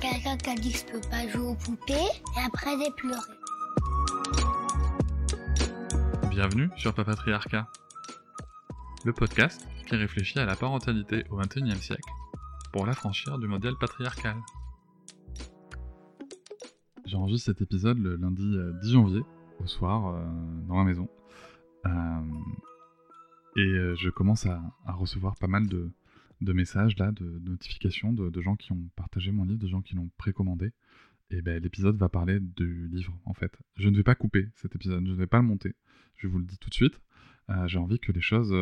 Quelqu'un qui a dit que je peux pas jouer aux poupées et après j'ai pleuré. Bienvenue sur Papatriarcat, le podcast qui réfléchit à la parentalité au XXIe siècle pour l'affranchir du modèle patriarcal. J'enregistre cet épisode le lundi 10 janvier, au soir, euh, dans ma maison. Euh, et euh, je commence à, recevoir pas mal de, messages, là, de, notifications de, gens qui ont partagé mon livre, de gens qui l'ont précommandé. Et ben, l'épisode va parler du livre, en fait. Je ne vais pas couper cet épisode, je ne vais pas le monter. Je vous le dis tout de suite. J'ai envie que les choses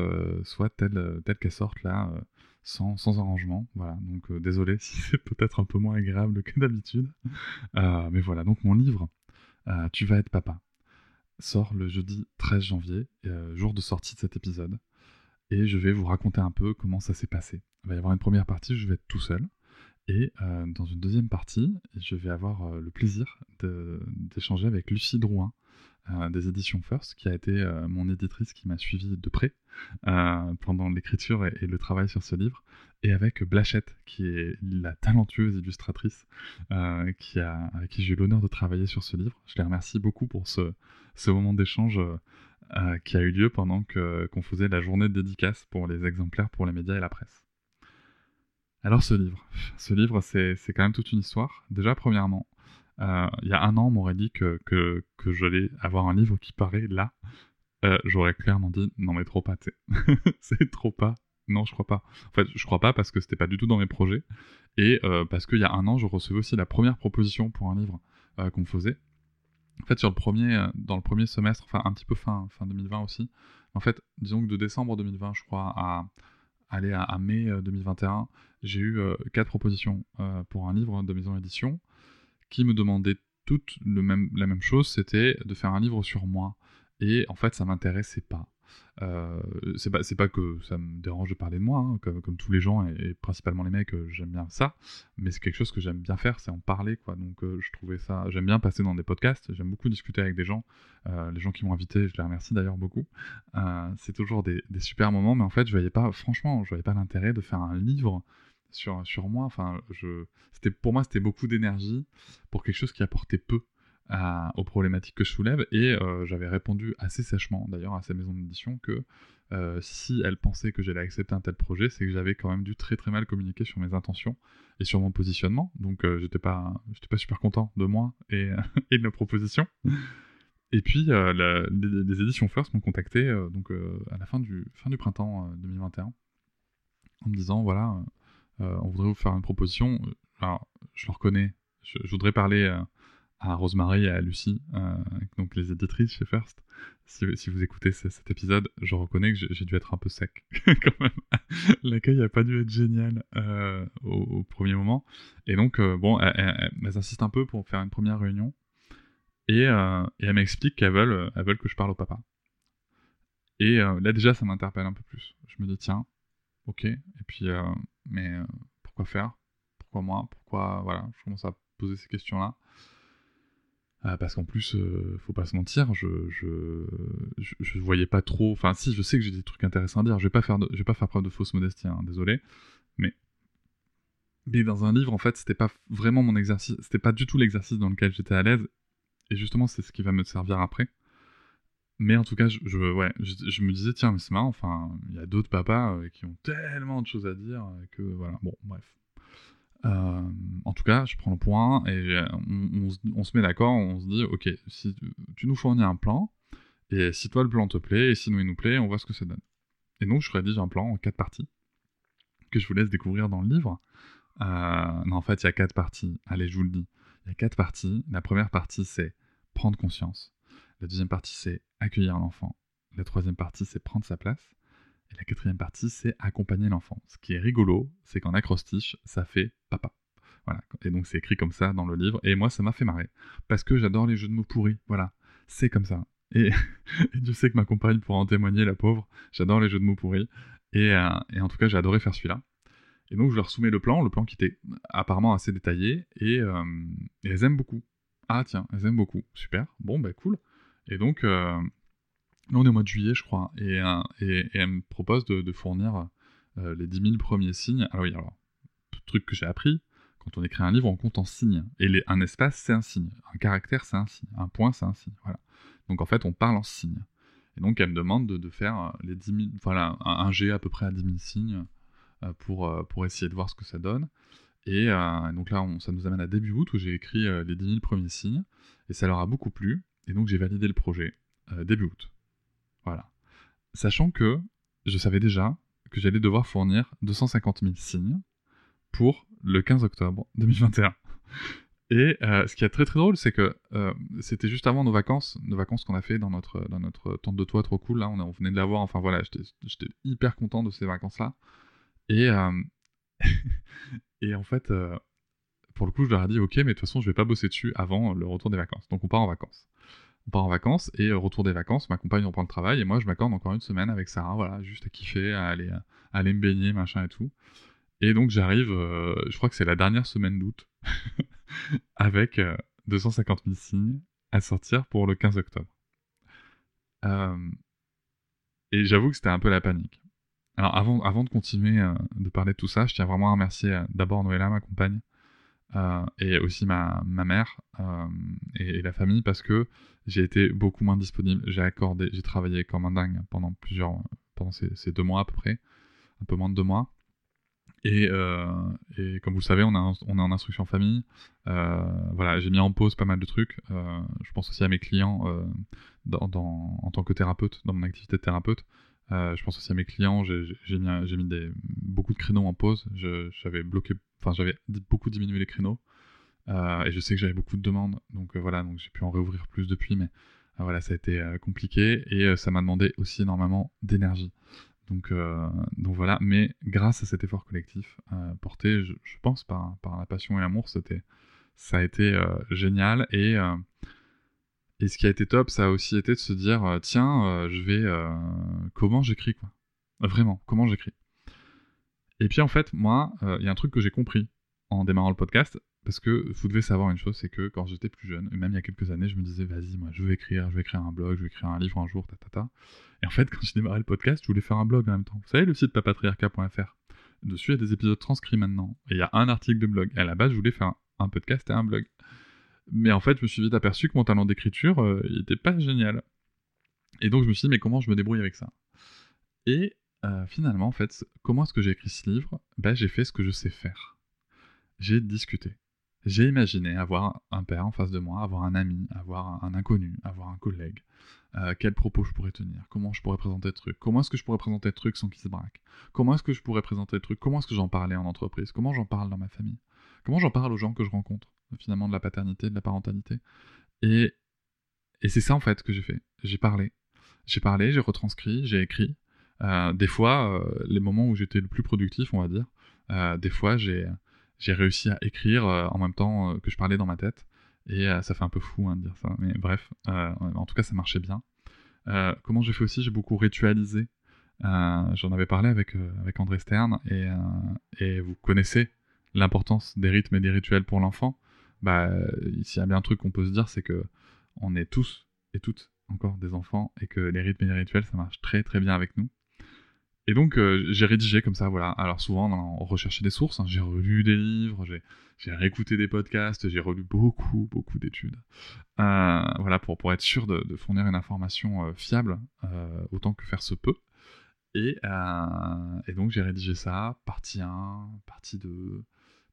soient telles, telles qu'elles sortent là sans, sans arrangement. Voilà, donc euh, désolé si c'est peut-être un peu moins agréable que d'habitude. Euh, mais voilà, donc mon livre, euh, Tu vas être papa, sort le jeudi 13 janvier, jour de sortie de cet épisode. Et je vais vous raconter un peu comment ça s'est passé. Il va y avoir une première partie, je vais être tout seul. Et dans une deuxième partie, je vais avoir le plaisir d'échanger avec Lucie Drouin, euh, des éditions First, qui a été euh, mon éditrice qui m'a suivi de près euh, pendant l'écriture et, le travail sur ce livre, et avec Blachette, qui est la talentueuse illustratrice qui a, avec qui j'ai eu l'honneur de travailler sur ce livre. Je les remercie beaucoup pour ce moment d'échange qui a eu lieu pendant qu'on faisait la journée de dédicace pour les exemplaires pour les médias et la presse. Alors ce livre, ce livre c'est quand même toute une histoire. Déjà premièrement, euh, il y a un an, on m'aurait dit que, que, que j'allais avoir un livre qui paraît là. Euh, j'aurais clairement dit non, mais trop pas, c'est trop pas. Non, je crois pas. En fait, je crois pas parce que c'était pas du tout dans mes projets. Et euh, parce qu'il y a un an, je recevais aussi la première proposition pour un livre qu'on faisait. En fait, sur le premier, dans le premier semestre, enfin un petit peu fin, fin 2020 aussi. En fait, disons que de décembre 2020, je crois, à aller à, mai 2021, j'ai eu quatre propositions pour un livre de maison d'édition qui me demandaient toutes le même, la même chose, c'était de faire un livre sur moi. Et en fait, ça m'intéressait pas. Euh, c'est pas, pas que ça me dérange de parler de moi, hein, comme, comme, tous les gens et, principalement les mecs, euh, j'aime bien ça, mais c'est quelque chose que j'aime bien faire, c'est en parler quoi. Donc euh, je trouvais ça, j'aime bien passer dans des podcasts, j'aime beaucoup discuter avec des gens, les gens qui m'ont invité, je les remercie d'ailleurs beaucoup. c'est toujours des, super moments, mais en fait je voyais pas, franchement, je voyais pas l'intérêt de faire un livre sur, sur moi. Enfin, je, pour moi, c'était beaucoup d'énergie pour quelque chose qui apportait peu aux problématiques que je soulève. Et euh, j'avais répondu assez sèchement, d'ailleurs, à ces maisons d'édition que euh, si elles pensaient que j'allais accepter un tel projet, c'est que j'avais quand même dû très très mal communiquer sur mes intentions et sur mon positionnement. Donc, euh, j'étais pas, j'étais pas super content de moi et, de la proposition. Et puis, les, éditions First m'ont contacté donc, à la fin du, fin du printemps 2021 en me disant voilà, euh, on voudrait vous faire une proposition. Alors, je le reconnais, je, voudrais parler euh, à Rosemary et à Lucie, euh, donc les éditrices chez First. Si, vous écoutez cet épisode, je reconnais que j'ai dû être un peu sec. L'accueil n'a pas dû être génial au, premier moment. Et donc, bon, elles, insistent un peu pour faire une première réunion. Et, elles m'expliquent qu'elles veulent, elles veulent que je parle au papa. Et là, déjà, ça m'interpelle un peu plus. Je me dis, tiens, ok. Et puis, euh, mais euh, pourquoi faire? Pourquoi moi? Pourquoi Voilà, je commence à poser ces questions-là. Euh, parce qu'en plus, faut pas se mentir, je, je, voyais pas trop. Enfin, si, je sais que j'ai des trucs intéressants à dire. Je vais pas faire, vais pas faire preuve de fausse modestie, hein, désolé. Mais, mais dans un livre, en fait, c'était pas vraiment mon exercice. C'était pas du tout l'exercice dans lequel j'étais à l'aise. Et justement, c'est ce qui va me servir après. Mais en tout cas, je, me disais, tiens, mais c'est marrant, enfin, il y a d'autres papas euh, qui ont tellement de choses à dire euh, que voilà, bon, bref. Euh, en tout cas, je prends le point et on, se met d'accord, on se dit, ok, si tu nous fournis un plan, et si toi le plan te plaît, et si nous il nous plaît, on voit ce que ça donne. Et donc, je rédige un plan en quatre parties, que je vous laisse découvrir dans le livre. non, en fait, il y a quatre parties. Allez, je vous le dis. Il y a quatre parties. La première partie, c'est prendre conscience. La deuxième partie, c'est accueillir l'enfant. La troisième partie, c'est prendre sa place. Et la quatrième partie, c'est accompagner l'enfant. Ce qui est rigolo, c'est qu'en acrostiche, ça fait papa. Voilà. Et donc c'est écrit comme ça dans le livre. Et moi, ça m'a fait marrer. Parce que j'adore les jeux de mots pourris. Voilà. C'est comme ça. Et, je sais que ma compagne pourra en témoigner, la pauvre. J'adore les jeux de mots pourris. Et, euh, en tout cas, j'ai adoré faire celui-là. Et donc je leur soumets le plan, le plan qui était apparemment assez détaillé. Et, euh, elles aiment beaucoup. Ah tiens, elles aiment beaucoup. Super. Bon, bah cool. Et donc, euh, on est au mois de juillet, je crois. Et, et, elles me proposent de, fournir les 10 000 premiers signes. Alors oui, alors, truc que j'ai appris, quand on écrit un livre, on compte en signes. Et un espace, c'est un signe. Un caractère, c'est un signe. Un point, c'est un signe. Voilà. Donc en fait, on parle en signes. Et donc, elle me demande de, faire euh, les 10 000, voilà, un, G à peu près à 10 000 signes euh, pour, euh, pour essayer de voir ce que ça donne. Et donc là, ça nous amène à début août où j'ai écrit les 10 000 premiers signes. Et ça leur a beaucoup plu. Et donc, j'ai validé le projet début août. Voilà. Sachant que je savais déjà que j'allais devoir fournir 250 000 signes pour le 15 octobre 2021. Et euh, ce qui est très très drôle, c'est que euh, c'était juste avant nos vacances, nos vacances qu'on a fait dans notre, dans notre tente de toit trop cool. Là, on, venait de l'avoir. Enfin voilà, j'étais hyper content de ces vacances-là. Et, euh, et en fait, pour le coup, je leur ai dit, ok, mais de toute façon, je vais pas bosser dessus avant le retour des vacances. Donc on part en vacances. On part en vacances et retour des vacances, ma compagne reprend le travail et moi je m'accorde encore une semaine avec Sarah, voilà, juste à kiffer, à aller, à aller me baigner, machin et tout. Et donc j'arrive, euh, je crois que c'est la dernière semaine d'août, avec 250 euh, 000 signes à sortir pour le 15 octobre. Euh, et j'avoue que c'était un peu la panique. Alors avant, avant de continuer de parler de tout ça, je tiens vraiment à remercier d'abord Noëlla, ma compagne, et aussi ma, ma mère et, la famille parce que j'ai été beaucoup moins disponible. J'ai accordé, j'ai travaillé comme un dingue pendant plusieurs, pendant ces, deux mois à peu près, un peu moins de deux mois. Euh, et, comme vous le savez, on, on est en instruction famille. Euh, voilà, j'ai mis en pause pas mal de trucs. Euh, je pense aussi à mes clients en tant que thérapeute, dans mon activité de thérapeute. Je pense aussi à mes clients. J'ai mis, beaucoup de créneaux en pause. J'avais bloqué, enfin j'avais beaucoup diminué les créneaux. et je sais que j'avais beaucoup de demandes, donc voilà, donc j'ai pu en réouvrir plus depuis, mais voilà, ça a été compliqué et ça m'a demandé aussi énormément d'énergie. Donc, euh, voilà, mais grâce à cet effort collectif euh, porté, je, pense, par, par la passion et l'amour, ça a été euh, génial. Et, et ce qui a été top, ça a aussi été de se dire, tiens, je vais... comment j'écris, quoi Vraiment, comment j'écris Et puis en fait, moi, il y a un truc que j'ai compris en démarrant le podcast, parce que vous devez savoir une chose, c'est que quand j'étais plus jeune, et même il y a quelques années, je me disais, vas-y, moi, je veux écrire, je vais écrire un blog, je vais écrire un livre un jour, ta, ta, ta. Et en fait, quand j'ai démarré le podcast, je voulais faire un blog en même temps. Vous savez, le site papatriarca.fr. Dessus, il y a des épisodes transcrits maintenant. Et il y a un article de blog. Et à la base, je voulais faire un podcast et un blog. Mais en fait, je me suis vite aperçu que mon talent d'écriture, euh, il était pas génial. Et donc, je me suis dit, mais comment je me débrouille avec ça? Et euh, finalement, en fait, comment est-ce que j'ai écrit ce livre? Ben, J'ai fait ce que je sais faire. J'ai discuté. J'ai imaginé avoir un père en face de moi, avoir un ami, avoir un inconnu, avoir un collègue. Euh, quels propos je pourrais tenir? Comment je pourrais présenter le truc? Comment est-ce que je pourrais présenter le truc sans qu'il se braque? Comment est-ce que je pourrais présenter le truc? Comment est-ce que j'en parlais en entreprise? Comment j'en parle dans ma famille? Comment j'en parle aux gens que je rencontre? Finalement, de la paternité, de la parentalité. Et, et c'est ça en fait que j'ai fait. J'ai parlé. J'ai parlé, j'ai retranscrit, j'ai écrit. Euh, des fois, euh, les moments où j'étais le plus productif, on va dire, des fois j'ai réussi à écrire euh, en même temps euh, que je parlais dans ma tête. Et euh, ça fait un peu fou hein, de dire ça. Mais bref, en tout cas, ça marchait bien. comment j'ai fait aussi? J'ai beaucoup ritualisé. J'en avais parlé avec, avec André Stern. Et, et vous connaissez l'importance des rythmes et des rituels pour l'enfant. Bah, s'il y a bien un truc qu'on peut se dire, c'est que on est tous et toutes encore des enfants et que les rythmes et les rituels, ça marche très très bien avec nous. Et donc, euh, j'ai rédigé comme ça, voilà. Alors, souvent, on recherchait des sources. Hein. J'ai relu des livres, j'ai réécouté des podcasts, j'ai relu beaucoup, beaucoup d'études. Euh, voilà, pour, pour être sûr de, fournir une information euh, fiable, autant que faire se peut. Et, et donc, j'ai rédigé ça, partie 1, partie 2,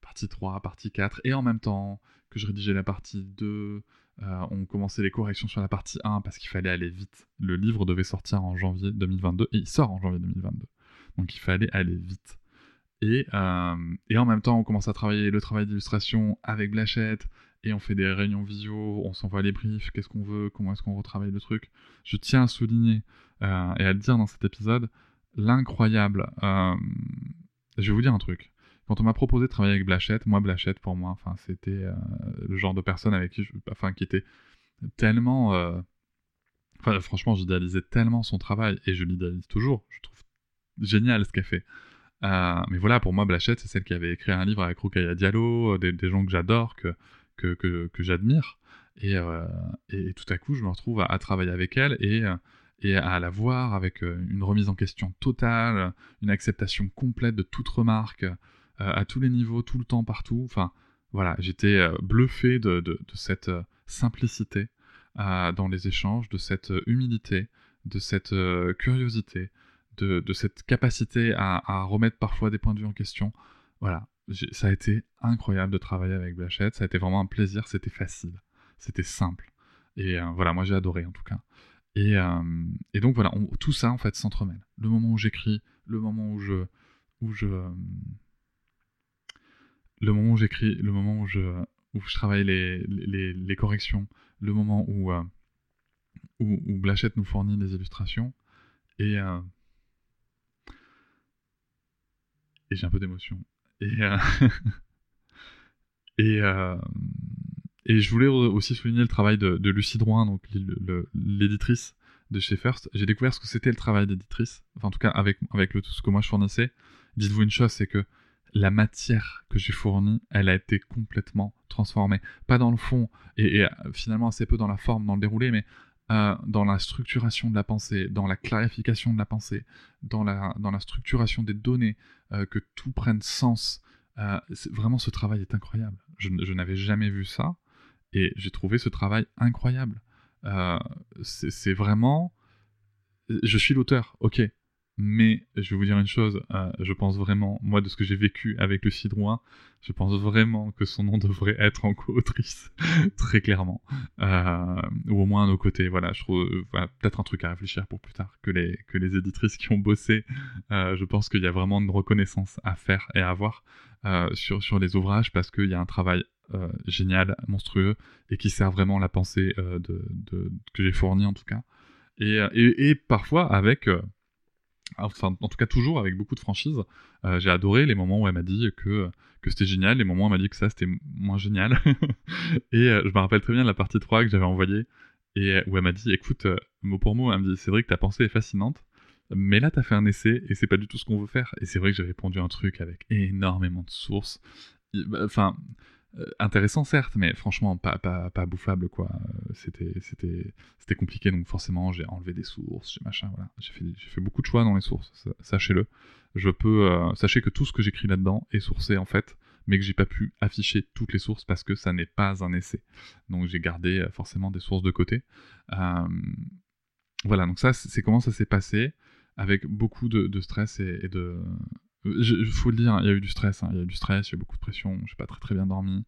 partie 3, partie 4. Et en même temps que je rédigeais la partie 2, euh, on commençait les corrections sur la partie 1 parce qu'il fallait aller vite. Le livre devait sortir en janvier 2022 et il sort en janvier 2022. Donc il fallait aller vite. Et, euh, et en même temps, on commence à travailler le travail d'illustration avec Blachette et on fait des réunions visio, on s'envoie les briefs, qu'est-ce qu'on veut, comment est-ce qu'on retravaille le truc. Je tiens à souligner euh, et à le dire dans cet épisode l'incroyable. je vais vous dire un truc. Quand on m'a proposé de travailler avec Blachette, moi Blachette pour moi, enfin c'était le genre de personne avec qui, je, enfin qui était tellement, enfin franchement j'idéalisais tellement son travail et je l'idéalise toujours. Je trouve génial ce qu'elle fait. mais voilà, pour moi, Blachette, c'est celle qui avait écrit un livre avec Rukaya Diallo, des, gens que j'adore, que, que, que, j'admire. Et, et, tout à coup, je me retrouve à, travailler avec elle et, et à la voir avec une remise en question totale, une acceptation complète de toute remarque, à tous les niveaux, tout le temps, partout. Enfin, voilà, j'étais bluffé de, cette simplicité dans les échanges, de cette humilité, de cette curiosité, de, cette capacité à, remettre parfois des points de vue en question. Voilà, ça a été incroyable de travailler avec Blachette, ça a été vraiment un plaisir, c'était facile c'était simple. Et euh, voilà, moi j'ai adoré en tout cas. Et, euh, donc voilà, tout ça en fait s'entremêle. Le moment où j'écris, le moment où je, le moment où j'écris, le moment où je, où je travaille les, les, les corrections, le moment où, euh, où, Blachette nous fournit les illustrations, et, et j'ai un peu d'émotion. Et, et, et je voulais aussi souligner le travail de, Lucie Drouin, donc l'éditrice de chez First. J'ai découvert ce que c'était le travail d'éditrice, enfin en tout cas avec, avec le, tout ce que moi je fournissais. Dites-vous une chose, c'est que la matière que j'ai fournie, elle a été complètement transformée. Pas dans le fond, et, finalement assez peu dans la forme, dans le déroulé, mais euh, dans la structuration de la pensée, dans la clarification de la pensée, dans la, dans la structuration des données, euh, que tout prenne sens. Euh, vraiment, ce travail est incroyable. je n'avais jamais vu ça. Et j'ai trouvé ce travail incroyable. Euh, c'est vraiment... Je suis l'auteur, ok. Mais je vais vous dire une chose, euh, je pense vraiment, moi de ce que j'ai vécu avec le Cidroin, je pense vraiment que son nom devrait être en co-autrice, très clairement. Euh, ou au moins à nos côtés, voilà, je trouve peut-être un truc à réfléchir pour plus tard, que les, que les éditrices qui ont bossé, je pense qu'il y a vraiment une reconnaissance à faire et à avoir sur, sur les ouvrages, parce qu'il y a un travail euh, génial, monstrueux, et qui sert vraiment la pensée euh, de, que j'ai fournie en tout cas. Et, euh, et, parfois avec, enfin en tout cas toujours avec beaucoup de franchise, j'ai adoré les moments où elle m'a dit que, que c'était génial, les moments où elle m'a dit que ça c'était moins génial. et je me rappelle très bien la partie 3 que j'avais envoyée, et où elle m'a dit, écoute, mot pour mot, elle me dit, c'est vrai que ta pensée est fascinante, mais là, t'as fait un essai et c'est pas du tout ce qu'on veut faire. Et c'est vrai que j'ai répondu un truc avec énormément de sources. Bah, enfin, euh, intéressant certes, mais franchement pas, pas, pas bouffable quoi. Euh, c'était, compliqué donc forcément j'ai enlevé des sources, j'ai machin, voilà. J'ai fait, fait beaucoup de choix dans les sources, sachez-le. Je peux, euh, sachez que tout ce que j'écris là-dedans est sourcé en fait, mais que j'ai pas pu afficher toutes les sources parce que ça n'est pas un essai. Donc j'ai gardé forcément des sources de côté. voilà, donc ça c'est comment ça s'est passé avec beaucoup de, stress et de, il faut le dire, il y a eu du stress, hein. il y a eu du stress, il y a eu beaucoup de pression, j'ai pas très très bien dormi.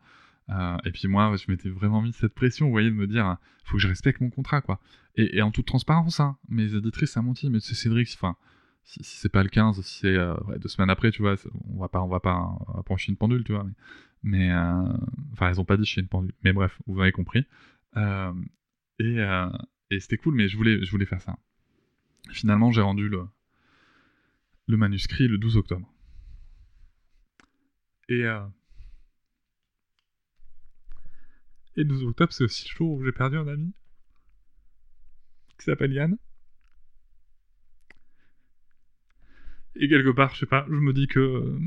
Euh, et puis moi, je m'étais vraiment mis cette pression, vous voyez, de me dire, faut que je respecte mon contrat, quoi. Et, en toute transparence, hein, mes éditrices, ça m'ont dit, mais c'est Cédric, enfin, si, c'est pas le 15, si c'est euh, deux semaines après, tu vois, on va pas, on va pas, on va pas en chier une pendule, tu vois. Mais, euh, enfin, elles ont pas dit chier une pendule. Mais bref, vous avez compris. et, et c'était cool, mais je voulais, je voulais faire ça. Finalement, j'ai rendu le, le manuscrit le 12 octobre. Et, euh... et 12 octobre, c'est aussi le jour où j'ai perdu un ami qui s'appelle Yann. Et quelque part, je sais pas, je me dis que,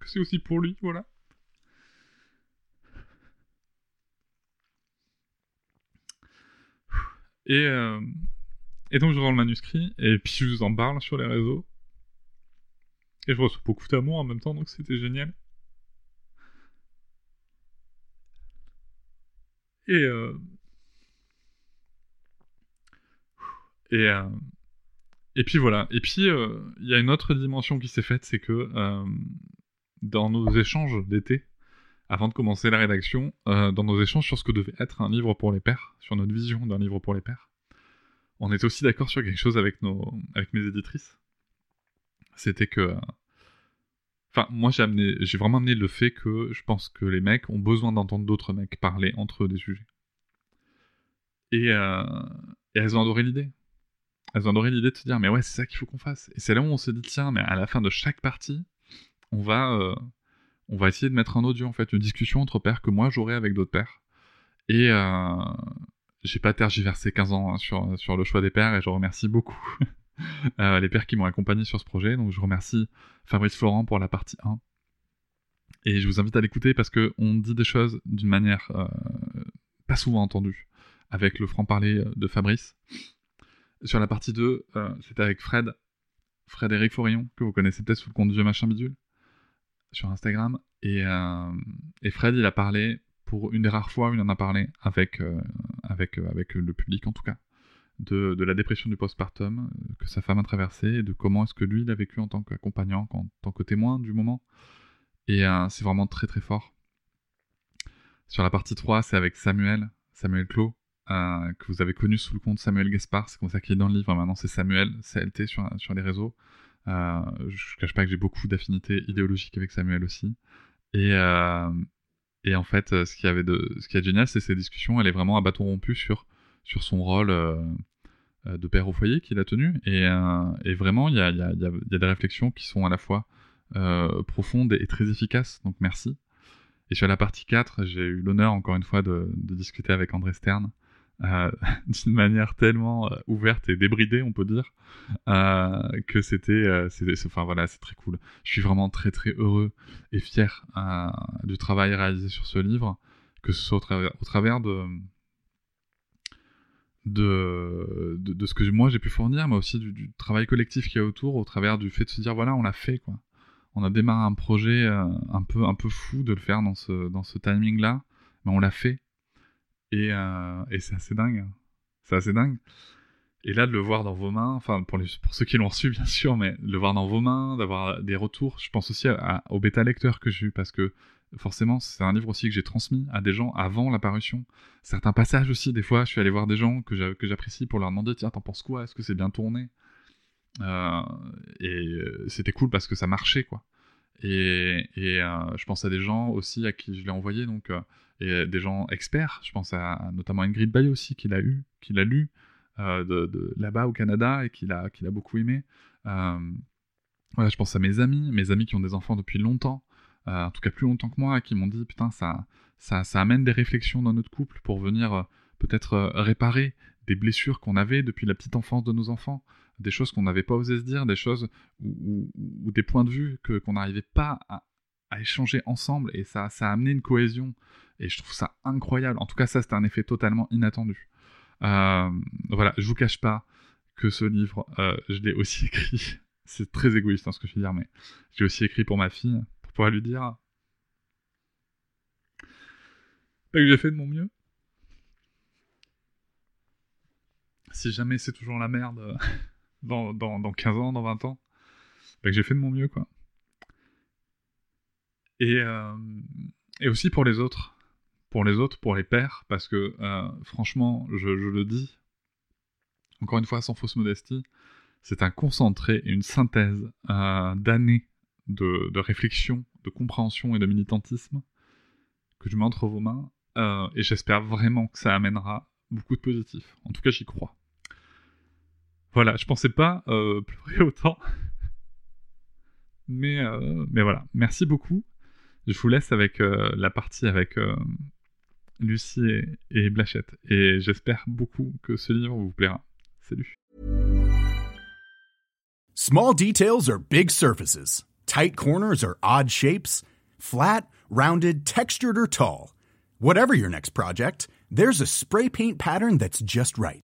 que c'est aussi pour lui, voilà. Et, euh... Et donc je rends le manuscrit, et puis je vous en parle sur les réseaux. Et je reçois beaucoup d'amour en même temps, donc c'était génial. Et euh... Et, euh... et puis voilà. Et puis euh, il y a une autre dimension qui s'est faite, c'est que euh, dans nos échanges d'été, avant de commencer la rédaction, dans nos échanges sur ce que devait être un livre pour les pères, sur notre vision d'un livre pour les pères, on était aussi d'accord sur quelque chose avec, nos, avec mes éditrices. C'était que. Enfin, moi, j'ai, amené, vraiment amené le fait que je pense que les mecs ont besoin d'entendre d'autres mecs parler entre eux des sujets. Et, euh, et elles ont adoré l'idée. Elles ont adoré l'idée de se dire, mais ouais, c'est ça qu'il faut qu'on fasse. Et c'est là où on se dit, tiens, mais à la fin de chaque partie, on va, euh, essayer de mettre un audio, en fait, une discussion entre pères que moi j'aurai avec d'autres pères. Et euh, j'ai pas tergiversé 15 ans hein, sur, sur le choix des pères et je remercie beaucoup euh, les pères qui m'ont accompagné sur ce projet. Donc je remercie Fabrice Florent pour la partie 1. Et je vous invite à l'écouter parce qu'on dit des choses d'une manière euh, pas souvent entendue avec le franc-parler de Fabrice. Sur la partie 2, c'était avec Fred, Frédéric Forillon, que vous connaissez peut-être sous le compte Vieux Machin Bidule, sur Instagram. Et, et Fred, il a parlé une des rares fois où il en a parlé avec, euh, avec, euh, avec le public en tout cas, de, de la dépression du postpartum euh, que sa femme a traversé et de comment est-ce que lui il a vécu en tant qu'accompagnant, en tant que témoin du moment. Et c'est vraiment très très fort. Sur la partie 3, c'est avec Samuel, Samuel Clos, que vous avez connu sous le compte Samuel Gaspard, c'est comme ça qu'il est dans le livre, maintenant c'est Samuel, CLT sur, sur les réseaux. je ne cache pas que j'ai beaucoup d'affinités idéologiques avec Samuel aussi. Et, et en fait, euh, ce qui avait de, ce qui est génial, c'est ces discussions. Elle est vraiment à bâton rompu sur sur son rôle euh, euh, de père au foyer qu'il a tenu. Et, vraiment, il y a, y, a, y a, des réflexions qui sont à la fois profondes et, très efficaces. Donc merci. Et sur la partie 4, j'ai eu l'honneur encore une fois de, de discuter avec André Stern, euh, d'une manière tellement euh, ouverte et débridée, on peut dire, euh, que c'était, enfin voilà, c'est très cool. Je suis vraiment très très heureux et fier du travail réalisé sur ce livre, que ce soit au travers, de, de, ce que moi j'ai pu fournir, mais aussi du, travail collectif qu'il y a autour, au travers du fait de se dire voilà, on l'a fait quoi. On a démarré un projet un peu un peu fou de le faire dans ce dans ce timing là, mais on l'a fait euh, et, c'est assez dingue. C'est assez dingue. Et là, de le voir dans vos mains, enfin, pour, pour ceux qui l'ont reçu, bien sûr, mais de le voir dans vos mains, d'avoir des retours. Je pense aussi au bêta lecteur que j'ai eu, parce que forcément, c'est un livre aussi que j'ai transmis à des gens avant l'apparition. Certains passages aussi, des fois, je suis allé voir des gens que j'apprécie pour leur demander Tiens, t'en penses quoi? Est-ce que c'est bien tourné? Euh, Et euh, c'était cool parce que ça marchait, quoi. Et, et je pense à des gens aussi à qui je l'ai envoyé, donc et des gens experts. Je pense à, notamment Ingrid Baye aussi, qu'il a eu, qu'il a lu euh, de, là-bas au Canada et qu'il a, qu'il a beaucoup aimé. Euh, voilà, je pense à mes amis, mes amis qui ont des enfants depuis longtemps, euh, en tout cas plus longtemps que moi, qui m'ont dit putain, ça, ça, ça amène des réflexions dans notre couple pour venir peut-être réparer des blessures qu'on avait depuis la petite enfance de nos enfants, des choses qu'on n'avait pas osé se dire, des choses ou, des points de vue que, qu'on n'arrivait pas à, échanger ensemble et ça, ça a amené une cohésion et je trouve ça incroyable. En tout cas, ça, c'était un effet totalement inattendu. Euh, voilà, je vous cache pas que ce livre, euh, je l'ai aussi écrit. C'est très égoïste hein, ce que je veux dire, mais j'ai aussi écrit pour ma fille, pour pouvoir lui dire que j'ai fait de mon mieux. Si jamais c'est toujours la merde euh, dans, dans, dans 15 ans, dans 20 ans, que j'ai fait de mon mieux, quoi. Et, et aussi pour les autres pour les autres, pour les pères, parce que euh, franchement, je, le dis, encore une fois sans fausse modestie, c'est un concentré et une synthèse euh, d'années de, réflexion, de compréhension et de militantisme que je mets entre vos mains, euh, et j'espère vraiment que ça amènera beaucoup de positif. En tout cas, j'y crois. Voilà, je pensais pas pleurer autant. Mais, mais voilà, merci beaucoup. Je vous laisse avec la partie avec Lucie et, et Blachette. Et j'espère beaucoup que ce livre vous plaira. Salut. Small details are big surfaces. Tight corners are odd shapes. Flat, rounded, textured or tall. Whatever your next project, there's a spray paint pattern that's just right.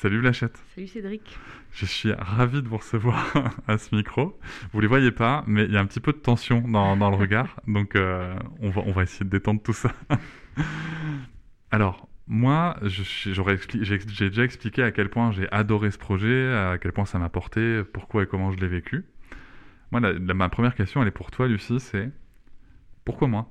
Salut Blachette. Salut Cédric. Je suis ravi de vous recevoir à ce micro. Vous les voyez pas, mais il y a un petit peu de tension dans, dans le regard, donc euh, on, va, on va essayer de détendre tout ça. Alors, moi, j'ai déjà expliqué à quel point j'ai adoré ce projet, à quel point ça m'a porté, pourquoi et comment je l'ai vécu. Moi, ma première question, elle est pour toi, Lucie, c'est pourquoi moi?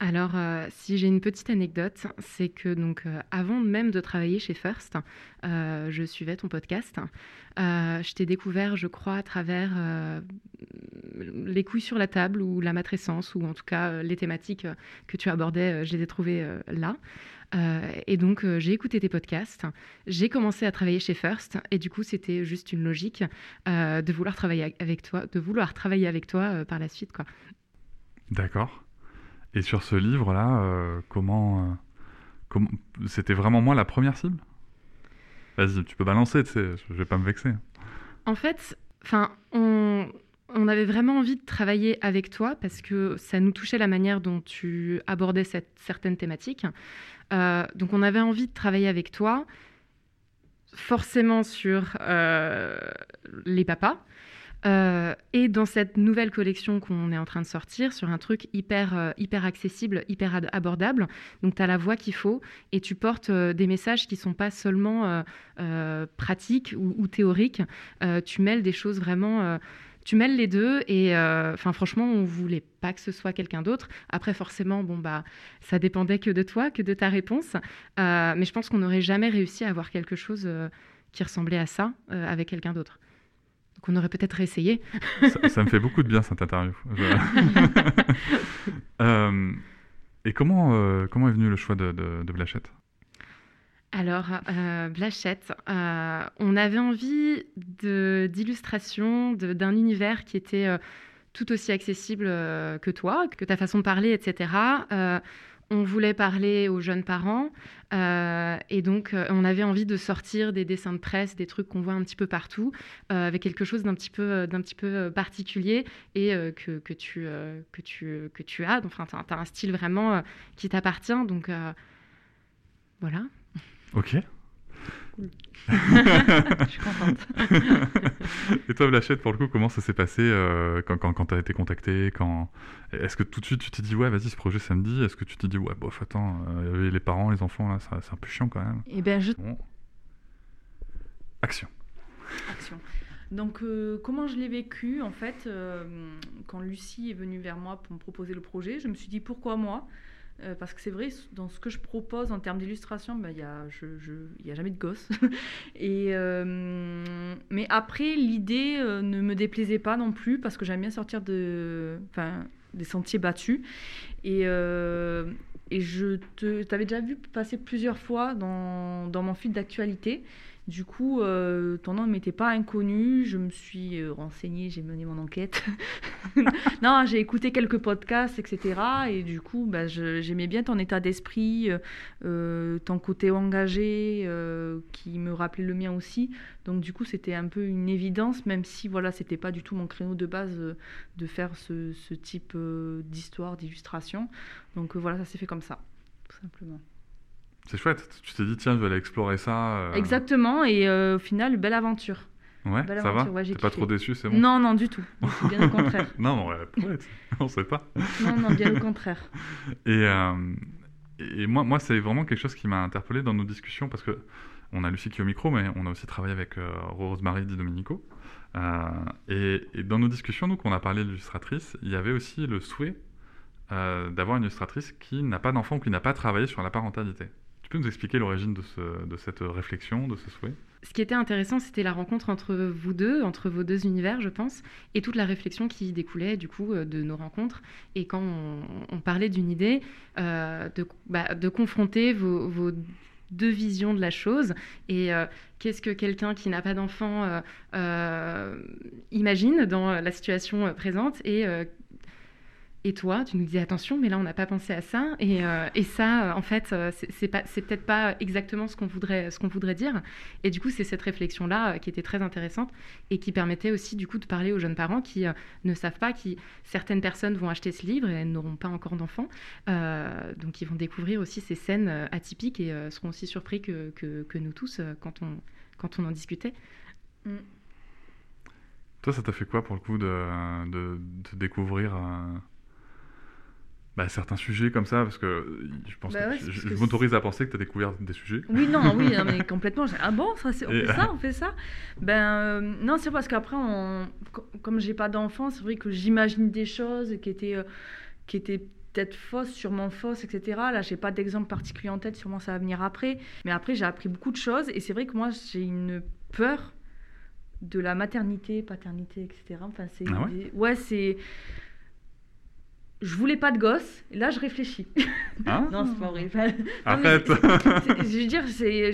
Alors, euh, si j'ai une petite anecdote, c'est que donc euh, avant même de travailler chez First, euh, je suivais ton podcast. je t'ai découvert, je crois, à travers les couilles sur la table ou la matrescence, ou en tout cas les thématiques que tu abordais, je les ai trouvées là. et donc, j'ai écouté tes podcasts, j'ai commencé à travailler chez First, et du coup, c'était juste une logique de vouloir travailler avec toi, de vouloir travailler avec toi par la suite, quoi. D'accord. Et sur ce livre-là, euh, comment, euh, c'était vraiment moi la première cible? Vas-y, tu peux balancer, tu sais, je vais pas me vexer. En fait, enfin, on, on, avait vraiment envie de travailler avec toi parce que ça nous touchait la manière dont tu abordais cette, certaines thématiques. Euh, donc, on avait envie de travailler avec toi, forcément sur les papas, euh, et dans cette nouvelle collection qu'on est en train de sortir, sur un truc hyper, euh, hyper accessible, hyper abordable, donc tu as la voix qu'il faut et tu portes euh, des messages qui ne sont pas seulement pratiques ou, théoriques. tu mêles des choses vraiment. tu mêles les deux et enfin franchement on voulait pas que ce soit quelqu'un d'autre. Après forcément bon bah ça dépendait que de toi, que de ta réponse. mais je pense qu'on n'aurait jamais réussi à avoir quelque chose qui ressemblait à ça avec quelqu'un d'autre qu'on aurait peut-être essayé. ça, me fait beaucoup de bien cette interview. Euh, et comment, euh, comment est venu le choix de, de, Blachette? Alors, euh, Blachette, on avait envie d'illustration, d'un univers qui était tout aussi accessible que toi, que ta façon de parler, etc. On voulait parler aux jeunes parents euh, et donc euh, on avait envie de sortir des dessins de presse, des trucs qu'on voit un petit peu partout, euh, avec quelque chose d'un petit peu, d'un petit peu particulier et que, que, tu, que, tu, que tu as. Enfin, tu as, un style vraiment qui t'appartient. Donc voilà. Ok. je suis contente. Et toi, Blachette, pour le coup, comment ça s'est passé euh, quand, quand, tu as été contacté quand... Est-ce que tout de suite tu t'es dit, ouais, vas-y, ce projet samedi Est-ce que tu t'es dit, ouais, bof, attends, euh, les parents, les enfants, là, c'est un peu chiant quand même Eh bien, je. Action. Action. Donc, euh, comment je l'ai vécu En fait, quand Lucie est venue vers moi pour me proposer le projet, je me suis dit, pourquoi moi? Euh, parce que c'est vrai, dans ce que je propose en termes d'illustration, ben, il n'y a, jamais de gosse. Et, euh, mais après, l'idée euh, ne me déplaisait pas non plus, parce que j'aime bien sortir de, des sentiers battus. Et, et je t'avais déjà vu passer plusieurs fois dans, dans mon fil d'actualité. Du coup, euh, ton nom ne m'était pas inconnu. Je me suis euh, renseignée, j'ai mené mon enquête. non, j'ai écouté quelques podcasts, etc. Et du coup, bah, j'aimais bien ton état d'esprit, euh, ton côté engagé, qui me rappelait le mien aussi. Donc, du coup, c'était un peu une évidence, même si voilà, c'était pas du tout mon créneau de base de faire ce, ce type d'histoire, d'illustration. Donc, voilà, ça s'est fait comme ça, tout simplement. C'est chouette. Tu t'es dit, tiens, je vais aller explorer ça. Euh. Exactement. Et euh, au final, belle aventure. Ouais, ça va T'es pas trop déçu, c'est bon Non, non, du tout. Bien au contraire. non, ouais, on sait pas. non, non, bien au contraire. Et, euh, et moi, moi c'est vraiment quelque chose qui m'a interpellé dans nos discussions parce que on a Lucie qui est au micro, mais on a aussi travaillé avec Rosemary Di Domenico. Et, et, dans nos discussions, donc, on a parlé d'illustratrice. Il y avait aussi le souhait d'avoir une illustratrice qui n'a pas d'enfant ou qui n'a pas travaillé sur la parentalité peux nous expliquer l'origine de, cette réflexion, de ce souhait? Ce qui était intéressant, c'était la rencontre entre vous deux, entre vos deux univers, je pense, et toute la réflexion qui découlait du coup euh, de nos rencontres. Et quand on, parlait d'une idée, euh, de, bah, de, confronter vos, deux visions de la chose et euh, qu'est-ce que quelqu'un qui n'a pas d'enfant imagine dans la situation présente et et toi, tu nous disais attention, mais là on n'a pas pensé à ça. Et, euh, et ça, en fait, euh, c'est peut-être pas exactement ce qu'on voudrait, ce qu'on voudrait dire. Et du coup, c'est cette réflexion-là euh, qui était très intéressante et qui permettait aussi du coup de parler aux jeunes parents qui ne savent pas que certaines personnes vont acheter ce livre et elles n'auront pas encore d'enfants. donc ils vont découvrir aussi ces scènes atypiques et seront aussi surpris que, que, nous tous quand, on, quand on en discutait. Mm. Toi, ça t'a fait quoi pour le coup de, de, de découvrir bah, certains sujets comme ça, parce que je pense bah que je, m'autorise à penser que tu as découvert des sujets. Oui, non, oui, mais complètement. Ah bon, ça, on fait ça, on fait ça Ben euh, non, c'est parce qu'après, on... comme j'ai pas d'enfant, c'est vrai que j'imagine des choses qui étaient, euh, qui étaient peut-être fausses, sûrement fausses, etc. Là, j'ai pas d'exemple particulier en tête, sûrement ça va venir après. Mais après, j'ai appris beaucoup de choses et c'est vrai que moi, j'ai une peur de la maternité, paternité, etc. Enfin, c'est Ah ouais? ouais, c'est. Je voulais pas de gosse, et là je réfléchis. Hein non, c'est pas vrai. Non, Arrête Je veux dire,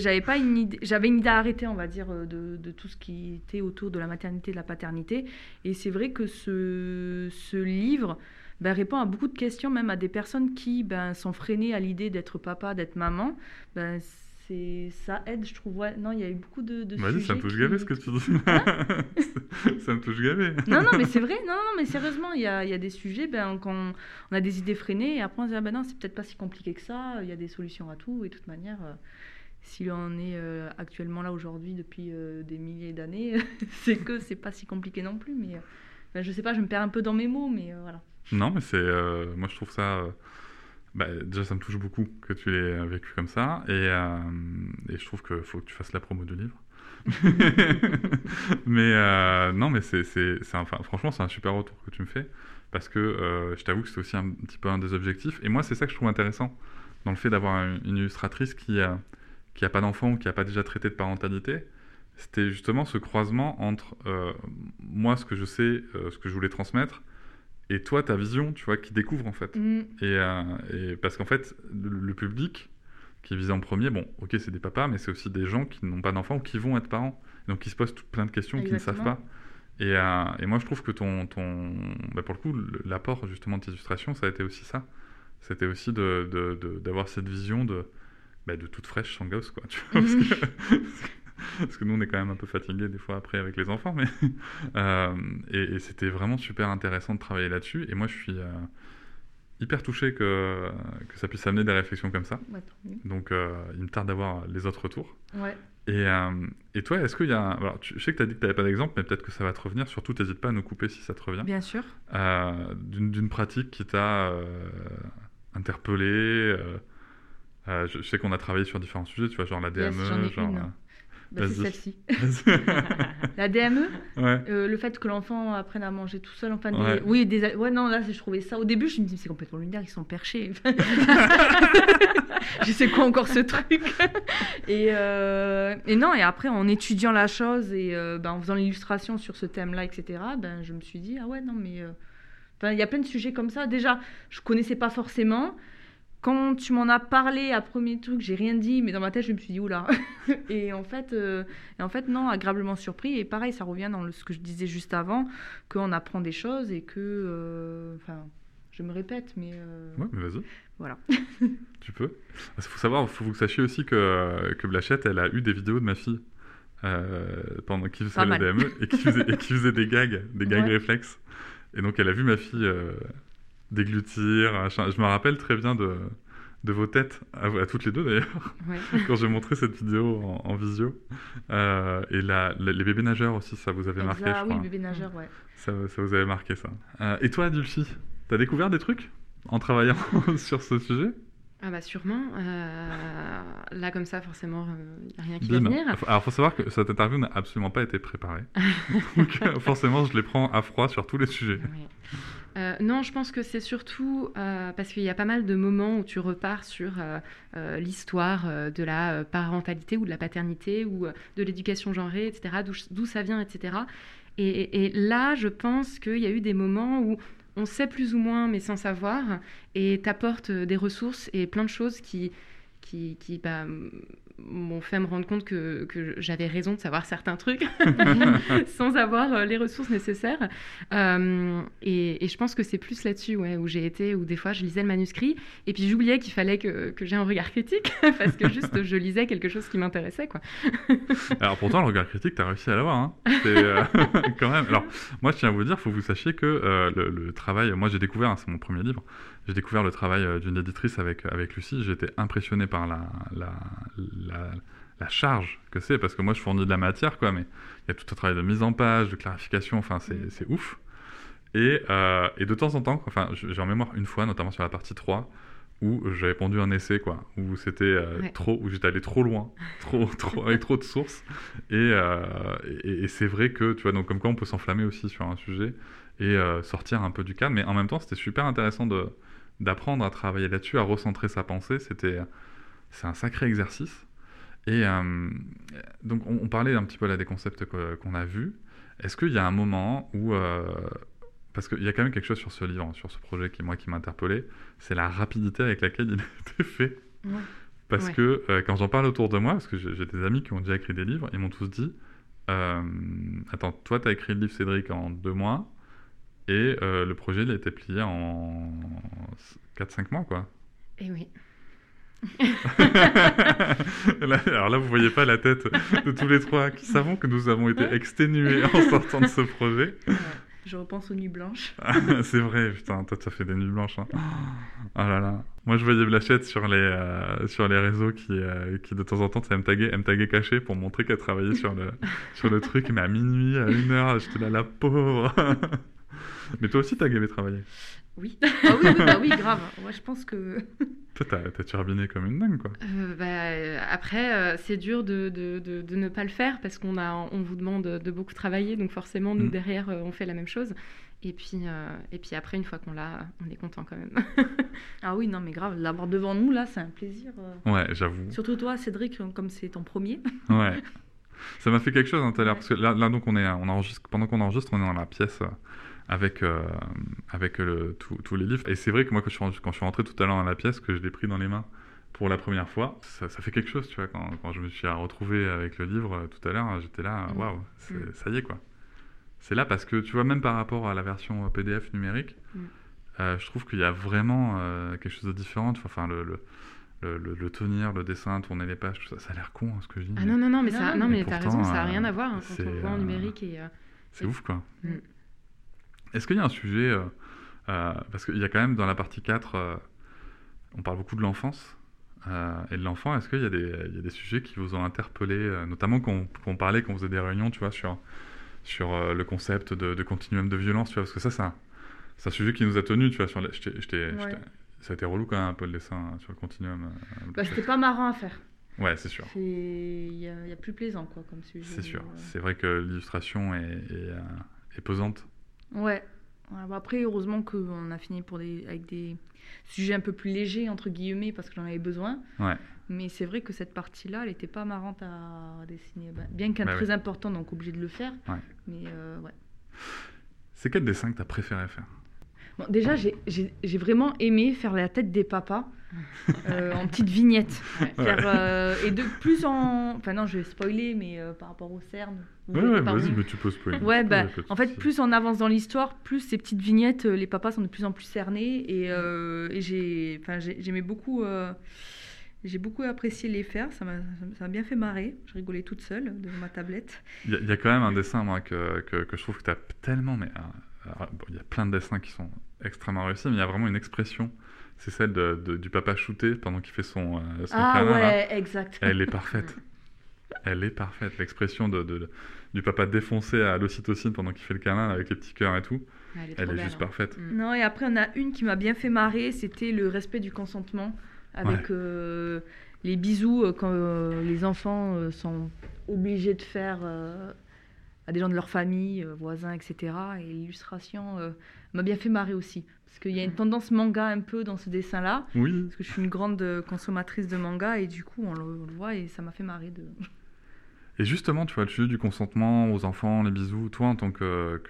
j'avais pas une idée, j'avais une idée arrêtée, on va dire, euh, de, de tout ce qui était autour de la maternité, de la paternité. Et c'est vrai que ce, ce livre ben, répond à beaucoup de questions, même à des personnes qui ben, sont freinées à l'idée d'être papa, d'être maman. Ben, c'est ça aide, je trouve. Ouais, non, il y a eu beaucoup de, de Vas-y, ça me touche qui- gavé ce que tu dis. ça me touche gavé. non, non, mais c'est vrai, non, non, mais sérieusement, il y a, y a des sujets, ben, quand on, on a des idées freinées, et après on se dit, ah ben non, c'est peut-être pas si compliqué que ça, il y a des solutions à tout, et de toute manière, euh, si on est euh, actuellement là aujourd'hui depuis euh, des milliers d'années, c'est que c'est pas si compliqué non plus, mais euh, ben, je sais pas, je me perds un peu dans mes mots, mais voilà. Non, mais c'est. moi, je trouve ça. Euh, bah, déjà, ça me touche beaucoup que tu l'aies vécu comme ça. Et, euh, je trouve qu'il faut que tu fasses la promo du livre. mais euh, non, mais c'est, franchement, c'est un super retour que tu me fais. Parce que euh, je t'avoue que c'est aussi un petit peu un des objectifs. Et moi, c'est ça que je trouve intéressant dans le fait d'avoir une, illustratrice qui a, qui a pas d'enfant ou qui a pas déjà traité de parentalité. C'était justement ce croisement entre euh, moi, ce que je sais, euh, ce que je voulais transmettre, et toi, ta vision, tu vois, qui découvre en fait. Mm. Et, euh, et parce qu'en fait, le, le public qui est visé en premier, bon, ok, c'est des papas, mais c'est aussi des gens qui n'ont pas d'enfants ou qui vont être parents, donc qui se posent tout- plein de questions qu'ils ne savent pas. Et, euh, et moi, je trouve que ton, ton bah, pour le coup, l'apport justement de tes illustrations, ça a été aussi ça. C'était aussi de- de- de- d'avoir cette vision de, bah, de toute fraîche sans gosse, quoi. Tu vois, parce, que, parce que nous, on est quand même un peu fatigués des fois après avec les enfants, mais euh, et, et c'était vraiment super intéressant de travailler là-dessus. Et moi, je suis euh, hyper touché que, que ça puisse amener des réflexions comme ça. Ouais. Donc, euh, il me tarde d'avoir les autres retours. Ouais. Et, et toi, est-ce qu'il y a. Alors, tu- je sais que tu as dit que tu n'avais pas d'exemple, mais peut-être que ça va te revenir. Surtout, n'hésite pas à nous couper si ça te revient. Bien sûr. D'une pratique qui t'a interpellé. euh, je, je sais qu'on a travaillé sur différents sujets, tu vois, genre la DME, Yes, genre. euh, Bah, c'est celle-ci. La DME, ouais. Euh, le fait que l'enfant apprenne à manger tout seul, enfin, des- Ouais. oui, des... ouais, non, là, je trouvais ça. Au début, je me dis, c'est complètement lunaire, ils sont perchés. je sais quoi encore ce truc. et, euh, et non, et après, en étudiant la chose et euh, ben, en faisant l'illustration sur ce thème-là, etc., ben, je me suis dit, ah ouais, non, mais. enfin, Il y a plein de sujets comme ça. Déjà, je connaissais pas forcément. Quand tu m'en as parlé à premier truc, j'ai rien dit, mais dans ma tête, je me suis dit, oula. et en fait, euh, et en fait, non, agréablement surpris. Et pareil, ça revient dans le- ce que je disais juste avant, qu'on apprend des choses et que. euh, Enfin, je me répète, mais. euh, Ouais, mais vas-y. Voilà. Tu peux. Il faut savoir, il faut que vous sachiez aussi que, que Blachette, elle a eu des vidéos de ma fille pendant qui faisait la mal. DME et qui faisait, et qui faisait des gags, des gags Ouais. réflexes. Et donc, elle a vu ma fille déglutir. machin. Je me rappelle très bien de, de vos têtes, à, à toutes les deux d'ailleurs, Ouais. quand j'ai montré cette vidéo en, en visio. Euh, et la- la- les bébés nageurs aussi, ça vous avait marqué, Elsa, je oui, crois. bébé nageur, ouais. Ça, ça vous avait marqué ça. Euh, et toi, Dulcie, t'as découvert des trucs en travaillant sur ce sujet? Ah bah sûrement. Euh, là comme ça, forcément, il n'y a rien qui va Bim. venir. Alors, faut savoir que cette interview n'a absolument pas été préparée. Donc, euh, forcément, je les prends à froid sur tous les sujets. Ouais. Euh, non, je pense que c'est surtout euh, parce qu'il y a pas mal de moments où tu repars sur euh, l'histoire de la parentalité ou de la paternité ou de l'éducation genrée, etc., d'où ça vient, etc. Et, là, je pense qu'il y a eu des moments où on sait plus ou moins, mais sans savoir, et t'apportes des ressources et plein de choses qui, qui, qui bah, m'ont fait me rendre compte que, que j'avais raison de savoir certains trucs sans avoir euh, les ressources nécessaires. Euh, et, et je pense que c'est plus là-dessus ouais, où j'ai été, où des fois je lisais le manuscrit et puis j'oubliais qu'il fallait que, que j'ai un regard critique parce que juste je lisais quelque chose qui m'intéressait. quoi. Alors, pourtant, le regard critique, t'as réussi à l'avoir. Hein. Euh, quand même. Alors, moi, je tiens à vous dire, faut que vous sachiez que euh, le, le travail. Moi, j'ai découvert, hein, c'est mon premier livre, j'ai découvert le travail euh, d'une éditrice avec, avec Lucie. Été impressionné par la, la, la, la charge que c'est, parce que moi, je fournis de la matière, quoi, mais il y a tout un travail de mise en page, de clarification, enfin, c'est c'est ouf. Et, euh, et de temps en temps, enfin, j'ai en mémoire une fois, notamment sur la partie 3, où j'avais pondu un essai, quoi, où c'était euh, Ouais. trop, où j'étais allé trop loin, trop, trop, avec trop de sources. Et, euh, et, et c'est vrai que, tu vois, donc comme quoi on peut s'enflammer aussi sur un sujet et euh, sortir un peu du cadre, mais en même temps, c'était super intéressant de, d'apprendre à travailler là-dessus, à recentrer sa pensée, c'était c'est un sacré exercice. Et euh, donc, on, parlait un petit peu là des concepts qu'on a vus. Est-ce qu'il y a un moment où. Euh, parce qu'il y a quand même quelque chose sur ce livre, sur ce projet qui, moi, qui m'a interpellé, c'est la rapidité avec laquelle il a été fait. Parce que euh, quand j'en parle autour de moi, parce que j'ai des amis qui ont déjà écrit des livres, ils m'ont tous dit Attends, toi, tu as écrit le livre Cédric en deux mois, et le projet, il a été plié en 4-5 mois, quoi. Et eh oui. alors là, vous voyez pas la tête de tous les trois qui savons que nous avons été exténués en sortant de ce projet. Je repense aux nuits blanches. c'est vrai, putain, toi, tu as fait des nuits blanches. Hein. Oh là là. Moi, je voyais Blachette sur les, euh, sur les réseaux qui, euh, qui, de temps en temps, elle me taguait, elle me caché pour montrer qu'elle travaillait sur le, sur le truc. Mais à minuit, à une heure, j'étais là, la pauvre. Mais toi aussi, t'as gavé travailler. Oui. Ah oui, oui, bah oui, grave. Moi, je pense que. Toi, t'as turbiné comme une dingue, quoi. Euh, bah, après, euh, c'est dur de, de, de, ne pas le faire parce qu'on a, on vous demande de beaucoup travailler, donc forcément, nous, mm. derrière, euh, on fait la même chose. Et puis, et puis après, une fois qu'on l'a, on est content quand même. ah oui, non, mais grave, l'avoir devant nous, là, c'est un plaisir. Ouais, j'avoue. Surtout toi, Cédric, comme c'est ton premier. ouais. Ça m'a fait quelque chose hein, tout à l'heure, parce que là, là, donc, on est, on enregistre, pendant qu'on enregistre, on est dans la pièce avec, euh, avec tous les livres. Et c'est vrai que moi, quand je, suis, quand je suis rentré tout à l'heure dans la pièce, que je l'ai pris dans les mains pour la première fois, ça, fait quelque chose, tu vois. Quand, quand, je me suis retrouvé avec le livre euh, tout à l'heure, j'étais là, mm. waouh, mm. ça y est, quoi. C'est là parce que, tu vois, même par rapport à la version euh, PDF numérique, mm. je trouve qu'il y a vraiment quelque chose de différent. Enfin, le, le le, le, tenir, le dessin, tourner les pages, tout ça, ça a l'air con hein, ce que je dis. Ah non, non, non, mais, ça, non, mais, t'as raison, ça n'a rien à voir hein, quand on le voit en numérique. et c'est ouf, quoi. Est-ce qu'il y a un sujet, euh, euh, parce qu'il y a quand même dans la partie 4, euh, on parle beaucoup de l'enfance et de l'enfant, est-ce qu'il y, a des sujets qui vous ont interpellé, notamment quand on, parlait, quand on faisait des réunions, tu vois, sur, sur le concept de, continuum de violence, tu vois, parce que ça, c'est un, sujet qui nous a tenus, tu vois, sur ça a été relou quand même un peu le dessin hein, sur le continuum. Bah, c'était pas marrant à faire. Ouais, c'est sûr. Il y, a plus plaisant, quoi, comme sujet. C'est sûr. C'est vrai que l'illustration est, est pesante. Ouais. après, heureusement qu'on a fini pour des, avec des sujets un peu plus légers, entre guillemets, parce que j'en avais besoin. Ouais. Mais c'est vrai que cette partie-là, elle n'était pas marrante à dessiner. Bah, bien qu'elle est bah très important, donc obligé de le faire. Ouais. Mais euh, ouais. C'est quel dessin que tu as préféré faire? Déjà, j'ai vraiment aimé faire la tête des papas. Euh, en petite vignette. Euh, et de plus en. Enfin, non, je vais spoiler, mais euh, par rapport au CERN. Ouais, vas-y, mais tu peux spoiler. Ouais, bah, en fait, plus on avance dans l'histoire, plus ces petites vignettes, les papas sont de plus en plus cernés. Et, et j'ai, j'aimais beaucoup. J'ai beaucoup apprécié les faire, ça m'a bien fait marrer. Je rigolais toute seule devant ma tablette. Il y, a quand même un dessin, moi, que, que, que je trouve que tu as tellement. mais Il y a plein de dessins qui sont extrêmement réussis, mais il y a vraiment une expression c'est celle de, du papa shooté pendant qu'il fait son, euh, son ah, ouais, exact. Elle est parfaite. Elle est parfaite. L'expression de, du papa défoncé à l'ocytocine pendant qu'il fait le câlin avec les petits cœurs et tout. elle est, juste hein. parfaite. Mm. Non, et après, on a une qui m'a bien fait marrer, c'était le respect du consentement avec euh, les bisous euh, quand les enfants sont obligés de faire à des gens de leur famille, voisins, etc. Et l'illustration m'a bien fait marrer aussi. Parce qu'il y a une tendance manga un peu dans ce dessin-là. Oui. Parce que je suis une grande consommatrice de manga et du coup, on le, voit et ça m'a fait marrer de. Et justement, tu vois, le sujet du consentement aux enfants, les bisous, toi en tant qu'adulte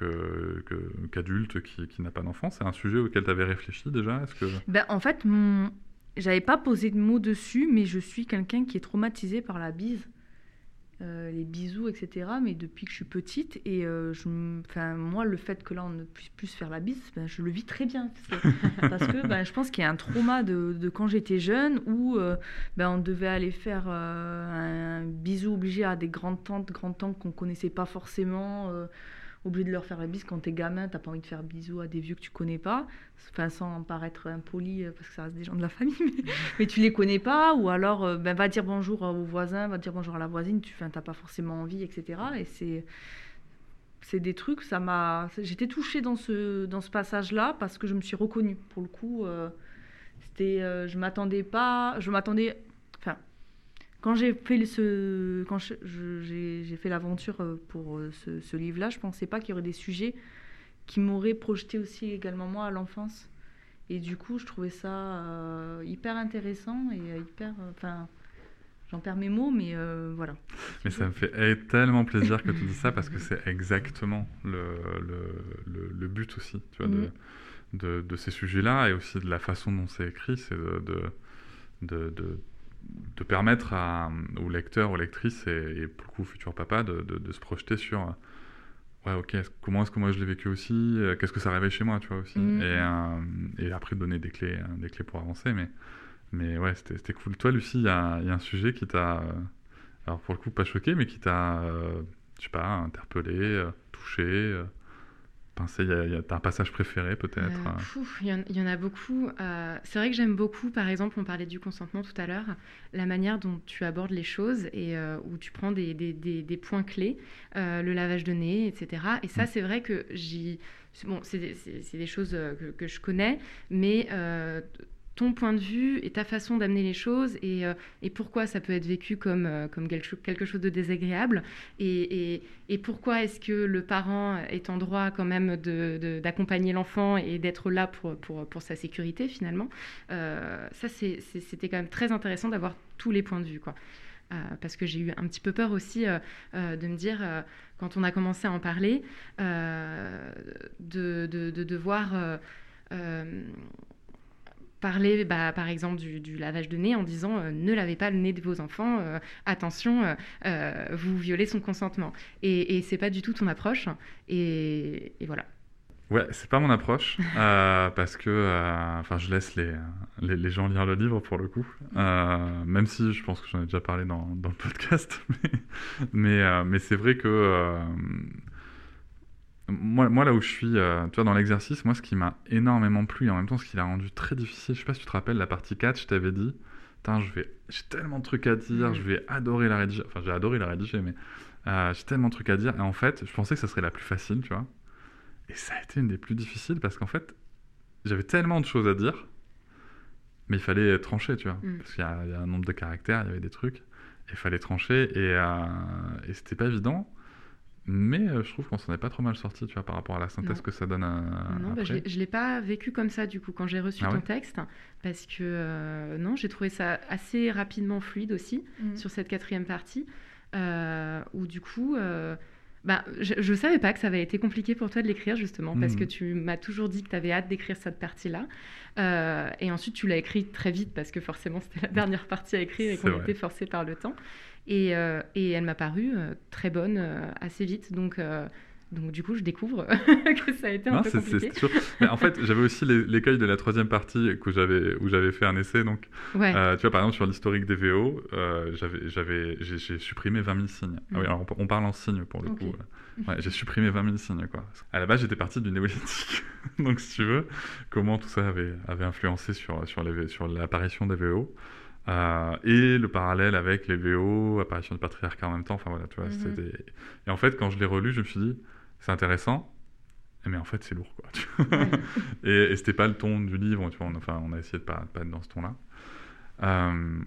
que, qui, qui n'a pas d'enfant, c'est un sujet auquel tu avais réfléchi déjà? Est-ce que... ben, En fait, mon... j'avais pas posé de mots dessus, mais je suis quelqu'un qui est traumatisé par la bise. Euh, les bisous, etc. Mais depuis que je suis petite, et euh, je, moi, le fait que là, on ne puisse plus se faire la bise, ben, je le vis très bien. Parce que, ben, je pense qu'il y a un trauma de, quand j'étais jeune où euh, ben, on devait aller faire un bisou obligé à des grandes tantes, grands-tantes qu'on connaissait pas forcément obligé de leur faire la bise quand t'es gamin, t'as pas envie de faire bisous à des vieux que tu connais pas, enfin sans paraître impoli euh, parce que ça reste des gens de la famille, mais, tu les connais pas, ou alors euh, ben, va dire bonjour au voisin, va dire bonjour à la voisine, tu n'as pas forcément envie, etc. Et c'est c'est des trucs, ça m'a, j'étais touchée dans ce dans ce passage-là parce que je me suis reconnue. Pour le coup, euh, c'était, je m'attendais pas, je m'attendais quand j'ai fait ce, quand j'ai fait l'aventure euh, pour euh, ce, livre-là, je pensais pas qu'il y aurait des sujets qui m'auraient projeté aussi également moi à l'enfance. Et du coup, je trouvais ça euh, hyper intéressant et hyper. Enfin, j'en perds mes mots, mais euh, voilà. Mais ça me fait eh, tellement plaisir que tu dis ça parce que c'est exactement le, le, le, but aussi, tu vois, de, mm. de, de, ces sujets-là et aussi de la façon dont c'est écrit, c'est de, de, de, permettre à, aux lecteurs, aux lectrices et, et pour le coup, futur papa, de, se projeter sur ouais, ok, comment est-ce que moi je l'ai vécu aussi euh, Qu'est-ce que ça réveille chez moi, tu vois, aussi mm. et, euh, et, après, donner des clés, euh, des clés pour avancer. Mais, mais ouais, c'était cool. Toi, Lucie, il y a, y a, un sujet qui t'a, alors pour le coup, pas choqué, mais qui t'a, je sais pas, interpellé, touché y a, un passage préféré peut-être euh, Il y, en a beaucoup. Euh, c'est vrai que j'aime beaucoup, par exemple, on parlait du consentement tout à l'heure, la manière dont tu abordes les choses et euh, où tu prends des, des, des, points clés, le lavage de nez, etc. Et ça, mm. c'est vrai que j'y... Bon, c'est des choses que, que, je connais, mais ton point de vue et ta façon d'amener les choses et, euh, et, pourquoi ça peut être vécu comme, euh, comme quelque chose de désagréable et, et, pourquoi est-ce que le parent est en droit quand même d'accompagner l'enfant et d'être là pour, pour, pour, sa sécurité finalement. Euh, ça, c'était quand même très intéressant d'avoir tous les points de vue. Quoi. parce que j'ai eu un petit peu peur aussi de me dire, quand on a commencé à en parler, de, de, de, devoir parler bah, par exemple du, lavage de nez en disant euh, ne lavez pas le nez de vos enfants, euh, attention, euh, vous violez son consentement. Et, et c'est pas du tout ton approche. Et, voilà. Ouais, c'est pas mon approche parce que, enfin, je laisse les, les, gens lire le livre pour le coup, même si je pense que j'en ai déjà parlé dans, dans le podcast, mais, mais, mais c'est vrai que moi, moi, là où je suis, euh, tu vois, dans l'exercice, moi, ce qui m'a énormément plu et en même temps, ce qui l'a rendu très difficile, je sais pas si tu te rappelles, la partie 4, je t'avais dit, je vais, j'ai tellement de trucs à dire, je vais adorer la rédiger. Enfin, j'ai adoré la rédiger, mais euh, j'ai tellement de trucs à dire. Et en fait, je pensais que ça serait la plus facile, tu vois. Et ça a été une des plus difficiles parce qu'en fait, j'avais tellement de choses à dire, mais il fallait trancher, tu vois. Mm. Parce qu'il y, a un nombre de caractères, il y avait des trucs, il fallait trancher, et, euh, et c'était pas évident. Mais euh, je trouve qu'on s'en est pas trop mal sorti, tu vois, par rapport à la synthèse que ça donne. À, non, bah, je ne l'ai pas vécu comme ça, du coup, quand j'ai reçu ah ton texte, parce que euh, non, j'ai trouvé ça assez rapidement fluide aussi, mm. sur cette quatrième partie, euh, où du coup, bah, je ne savais pas que ça avait été compliqué pour toi de l'écrire, justement, parce que mm. tu m'as toujours dit que tu avais hâte d'écrire cette partie-là. et ensuite, tu l'as écrit très vite, parce que forcément, c'était la dernière partie à écrire et qu'on était forcé par le temps. Et, euh, et elle m'a paru euh, très bonne euh, assez vite. Donc, donc du coup, je découvre que ça a été un non, peu compliqué. Mais en fait, j'avais aussi l'écueil de la troisième partie que j'avais, où j'avais fait un essai. Donc, tu vois, par exemple, sur l'historique des VO, j'avais, j'ai, supprimé 20 000 signes. Ah oui, mm. alors on, parle en signes pour le coup. j'ai supprimé 20 000 signes. Quoi. À la base, j'étais parti du néolithique. donc, si tu veux, comment tout ça avait, avait influencé sur, sur, les, sur l'apparition des VO. Euh, et le parallèle avec les VO, apparition du patriarcat en même temps. Enfin voilà, tu vois. Mhm. Et en fait, quand je l'ai relu, je me suis dit, c'est intéressant, mais en fait, c'est lourd, quoi. et, et c'était pas le ton du livre, tu vois. On, enfin, on a essayé de pas, pas être dans ce ton-là. Euh,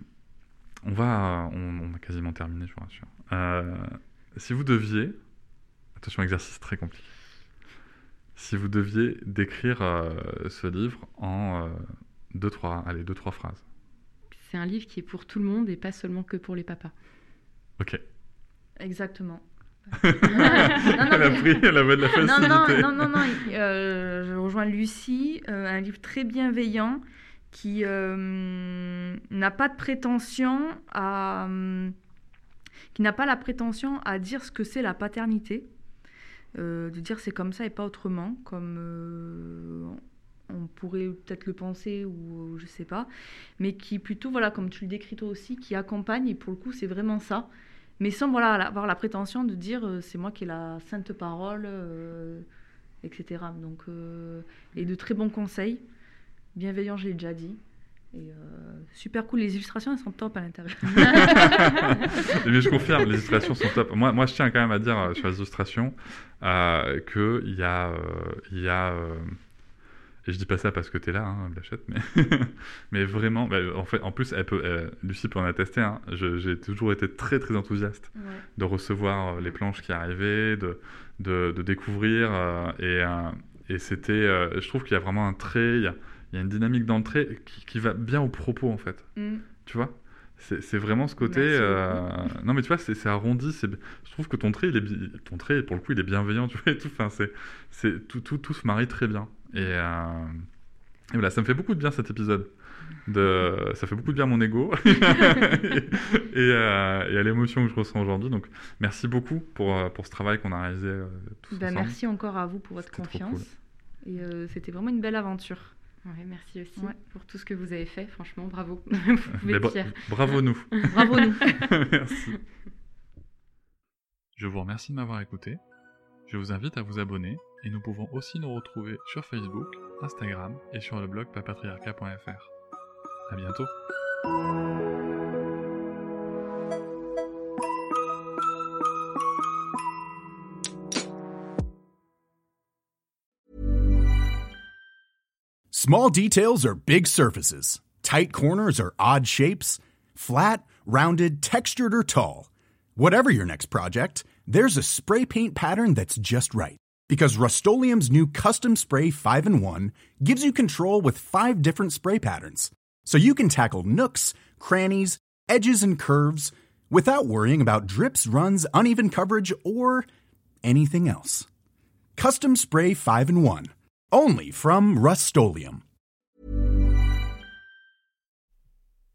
on va, on, a quasiment terminé, je vous rassure. Euh, si vous deviez, attention, exercice très compliqué. Si vous deviez décrire ce livre en deux, trois, allez, deux, trois phrases c'est un livre qui est pour tout le monde et pas seulement que pour les papas. Ok. Exactement. non, non, elle a pris la de la facilité. Non, non, non, non, euh, je rejoins Lucie, euh, un livre très bienveillant qui euh, n'a pas de prétention à... qui n'a pas la prétention à dire ce que c'est la paternité. de dire c'est comme ça et pas autrement, comme pourrait peut-être le penser ou je sais pas, mais qui plutôt, voilà, comme tu le décris toi aussi, qui accompagne, et pour le coup, c'est vraiment ça. Mais sans voilà, avoir la prétention de dire euh, c'est moi qui ai la sainte parole, euh, etc. Donc, euh, et de très bons conseils. Bienveillant, je l'ai déjà dit. Et super cool, les illustrations elles sont top à l'intérieur. Mais je confirme, les illustrations sont top. Moi, moi, je tiens quand même à dire sur les illustrations qu'il y a, il y a et je dis pas ça parce que tu es là, hein, Blachette, mais, mais vraiment, bah, en, fait, en plus, elle peut, Lucie peut en attester, hein, j'ai toujours été très très enthousiaste de recevoir euh, les planches qui arrivaient, de, de, découvrir, euh, et, euh, et c'était, je trouve qu'il y a vraiment un trait, il y a, il y a une dynamique dans le trait qui, qui va bien au propos en fait. Mm. Tu vois? C'est vraiment ce côté. Euh, Non, mais tu vois, c'est arrondi. Je trouve que ton trait, il est bi- ton trait, pour le coup, il est bienveillant. Tu vois, et tout. Enfin, c'est tout, tout, tout se marie très bien. Et, euh, et voilà, ça me fait beaucoup de bien cet épisode. De... Ça fait beaucoup de bien à mon ego et, euh, et à l'émotion que je ressens aujourd'hui. Donc, merci beaucoup pour, euh, pour ce travail qu'on a réalisé euh, tous Ben, ensemble. merci encore à vous pour votre confiance. Et euh, c'était vraiment une belle aventure. Ouais, merci aussi Ouais. pour tout ce que vous avez fait. Franchement, bravo. vous pouvez bra- fiers. bravo nous. Bravo nous. Merci. Je vous remercie de m'avoir écouté. Je vous invite à vous abonner et nous pouvons aussi nous retrouver sur Facebook, Instagram et sur le blog papatriarca.fr. À bientôt. Small details are big surfaces. Tight corners are odd shapes. Flat, rounded, textured, or tall. Whatever your next project, there's a spray paint pattern that's just right. Because Rust new Custom Spray 5 in 1 gives you control with five different spray patterns. So you can tackle nooks, crannies, edges, and curves without worrying about drips, runs, uneven coverage, or anything else. Custom Spray 5 in 1. Only from Rust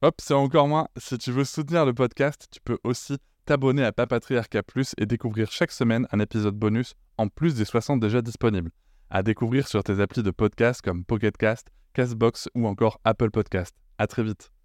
Hop, c'est encore moins. Si tu veux soutenir le podcast, tu peux aussi t'abonner à Papatriarca Plus et découvrir chaque semaine un épisode bonus en plus des 60 déjà disponibles. À découvrir sur tes applis de podcast comme Pocket Cast, Castbox ou encore Apple Podcast. À très vite.